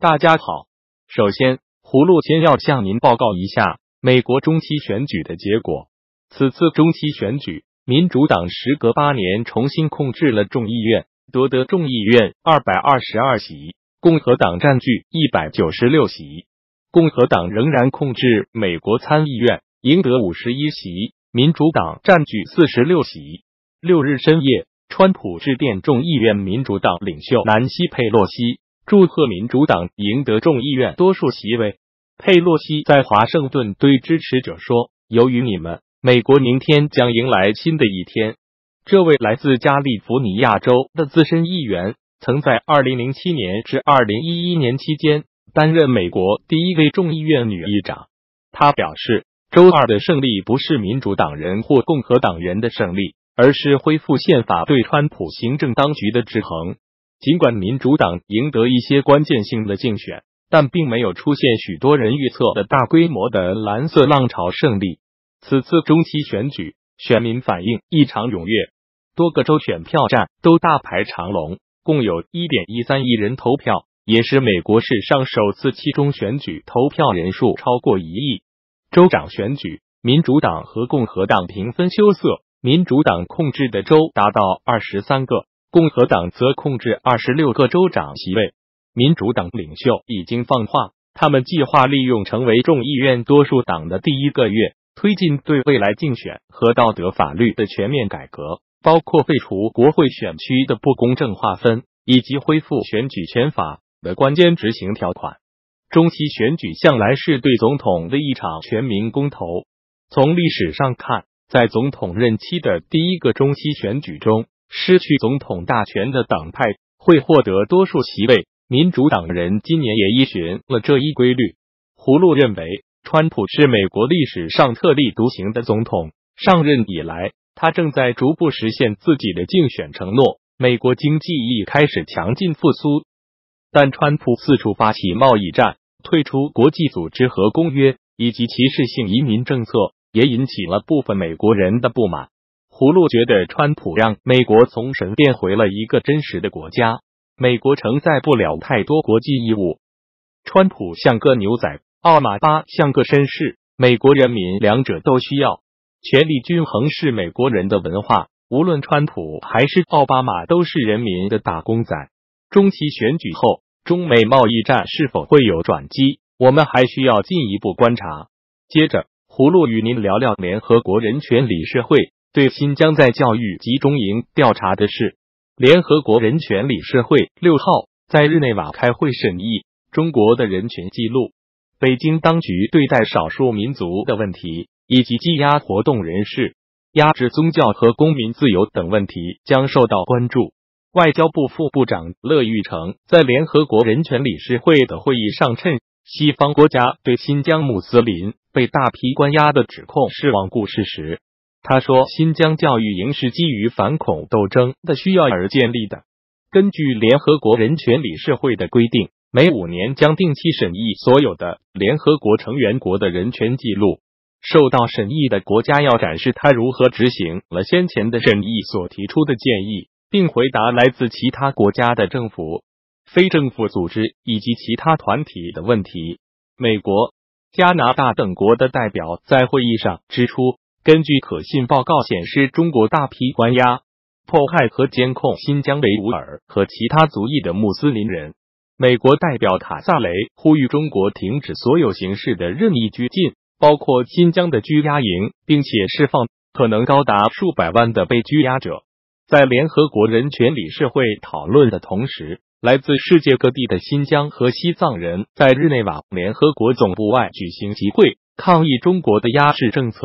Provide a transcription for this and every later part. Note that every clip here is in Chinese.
大家好，首先，葫芦先要向您报告一下美国中期选举的结果。此次中期选举，民主党时隔八年重新控制了众议院，夺得众议院二百二十二席，共和党占据一百九十六席。共和党仍然控制美国参议院，赢得五十一席，民主党占据四十六席。六日深夜，川普致电众议院民主党领袖南希·佩洛西，祝贺民主党赢得众议院多数席位。佩洛西在华盛顿对支持者说：“由于你们，美国明天将迎来新的一天。”这位来自加利福尼亚州的资深议员，曾在二零零七年至二零一一年期间。担任美国第一位众议院女议长，他表示，周二的胜利不是民主党人或共和党人的胜利，而是恢复宪法对川普行政当局的制衡。尽管民主党赢得一些关键性的竞选，但并没有出现许多人预测的大规模的蓝色浪潮胜利。此次中期选举，选民反应异常踊跃，多个州选票站都大排长龙，共有一点一三亿人投票。也是美国史上首次期中选举投票人数超过一亿。州长选举，民主党和共和党平分秋色，民主党控制的州达到二十三个，共和党则控制二十六个州长席位。民主党领袖已经放话，他们计划利用成为众议院多数党的第一个月，推进对未来竞选和道德法律的全面改革，包括废除国会选区的不公正划分，以及恢复选举权法。的关键执行条款。中期选举向来是对总统的一场全民公投。从历史上看，在总统任期的第一个中期选举中，失去总统大权的党派会获得多数席位。民主党人今年也依循了这一规律。葫芦认为，川普是美国历史上特立独行的总统。上任以来，他正在逐步实现自己的竞选承诺。美国经济已开始强劲复苏。但川普四处发起贸易战、退出国际组织和公约，以及歧视性移民政策，也引起了部分美国人的不满。葫芦觉得，川普让美国从神变回了一个真实的国家，美国承载不了太多国际义务。川普像个牛仔，奥马巴像个绅士，美国人民两者都需要。权力均衡是美国人的文化，无论川普还是奥巴马，都是人民的打工仔。中期选举后，中美贸易战是否会有转机？我们还需要进一步观察。接着，葫芦与您聊聊联合国人权理事会对新疆在教育集中营调查的事。联合国人权理事会六号在日内瓦开会审议中国的人权记录。北京当局对待少数民族的问题，以及羁押活动人士、压制宗教和公民自由等问题将受到关注。外交部副部长乐玉成在联合国人权理事会的会议上称，西方国家对新疆穆斯林被大批关押的指控是罔顾事实。他说，新疆教育营是基于反恐斗争的需要而建立的。根据联合国人权理事会的规定，每五年将定期审议所有的联合国成员国的人权记录。受到审议的国家要展示他如何执行了先前的审议所提出的建议。并回答来自其他国家的政府、非政府组织以及其他团体的问题。美国、加拿大等国的代表在会议上指出，根据可信报告显示，中国大批关押、迫害和监控新疆维吾尔和其他族裔的穆斯林人。美国代表卡萨雷呼吁中国停止所有形式的任意拘禁，包括新疆的拘押营，并且释放可能高达数百万的被拘押者。在联合国人权理事会讨论的同时，来自世界各地的新疆和西藏人在日内瓦联合国总部外举行集会，抗议中国的压制政策。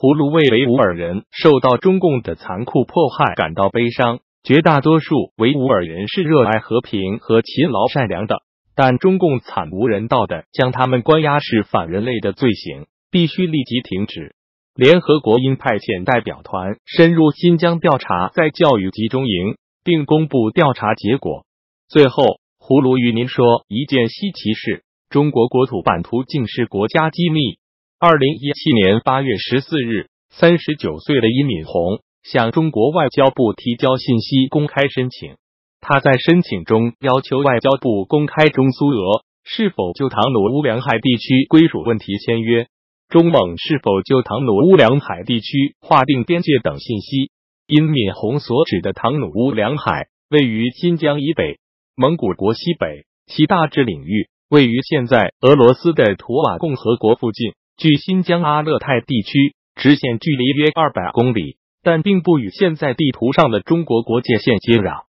葫芦为维吾尔人受到中共的残酷迫害感到悲伤。绝大多数维吾尔人是热爱和平和勤劳善良的，但中共惨无人道的将他们关押是反人类的罪行，必须立即停止。联合国应派遣代表团深入新疆调查在教育集中营，并公布调查结果。最后，葫芦与您说一件稀奇事：中国国土版图竟是国家机密。二零一七年八月十四日，三十九岁的殷敏红向中国外交部提交信息公开申请。他在申请中要求外交部公开中苏俄是否就唐努乌梁海地区归属问题签约，中蒙是否就唐努乌梁海地区划定边界等信息。殷敏红所指的唐努乌梁海位于新疆以北，蒙古国西北，其大致领域位于现在俄罗斯的图瓦共和国附近，距新疆阿勒泰地区直线距离约二百公里，但并不与现在地图上的中国国界线接壤。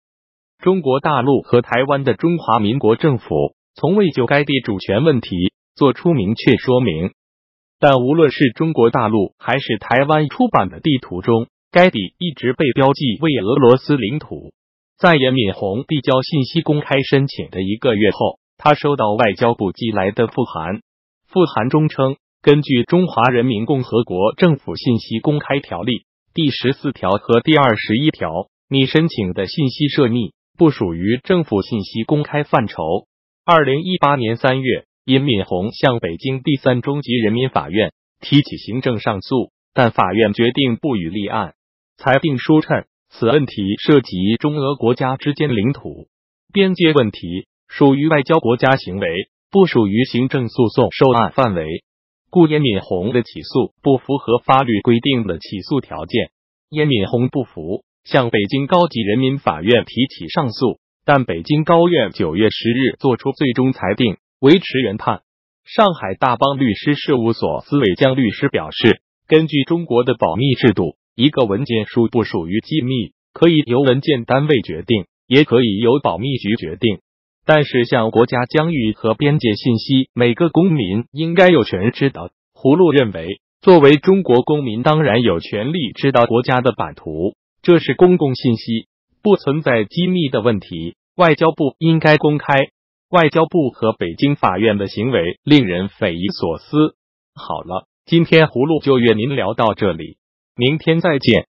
中国大陆和台湾的中华民国政府从未就该地主权问题作出明确说明，但无论是中国大陆还是台湾出版的地图中。该地一直被标记为俄罗斯领土。在严敏洪递交信息公开申请的一个月后，他收到外交部寄来的复函。复函中称，根据《中华人民共和国政府信息公开条例》第十四条和第二十一条，你申请的信息涉密，不属于政府信息公开范畴。二零一八年三月，殷敏洪向北京第三中级人民法院提起行政上诉，但法院决定不予立案。裁定书称，此问题涉及中俄国家之间领土边界问题，属于外交国家行为，不属于行政诉讼受案范围，故叶敏红的起诉不符合法律规定的起诉条件。叶敏红不服，向北京高级人民法院提起上诉，但北京高院九月十日作出最终裁定，维持原判。上海大邦律师事务所司伟江律师表示，根据中国的保密制度。一个文件属不属于机密，可以由文件单位决定，也可以由保密局决定。但是，像国家疆域和边界信息，每个公民应该有权知道。葫芦认为，作为中国公民，当然有权利知道国家的版图，这是公共信息，不存在机密的问题。外交部应该公开。外交部和北京法院的行为令人匪夷所思。好了，今天葫芦就约您聊到这里。明天再见。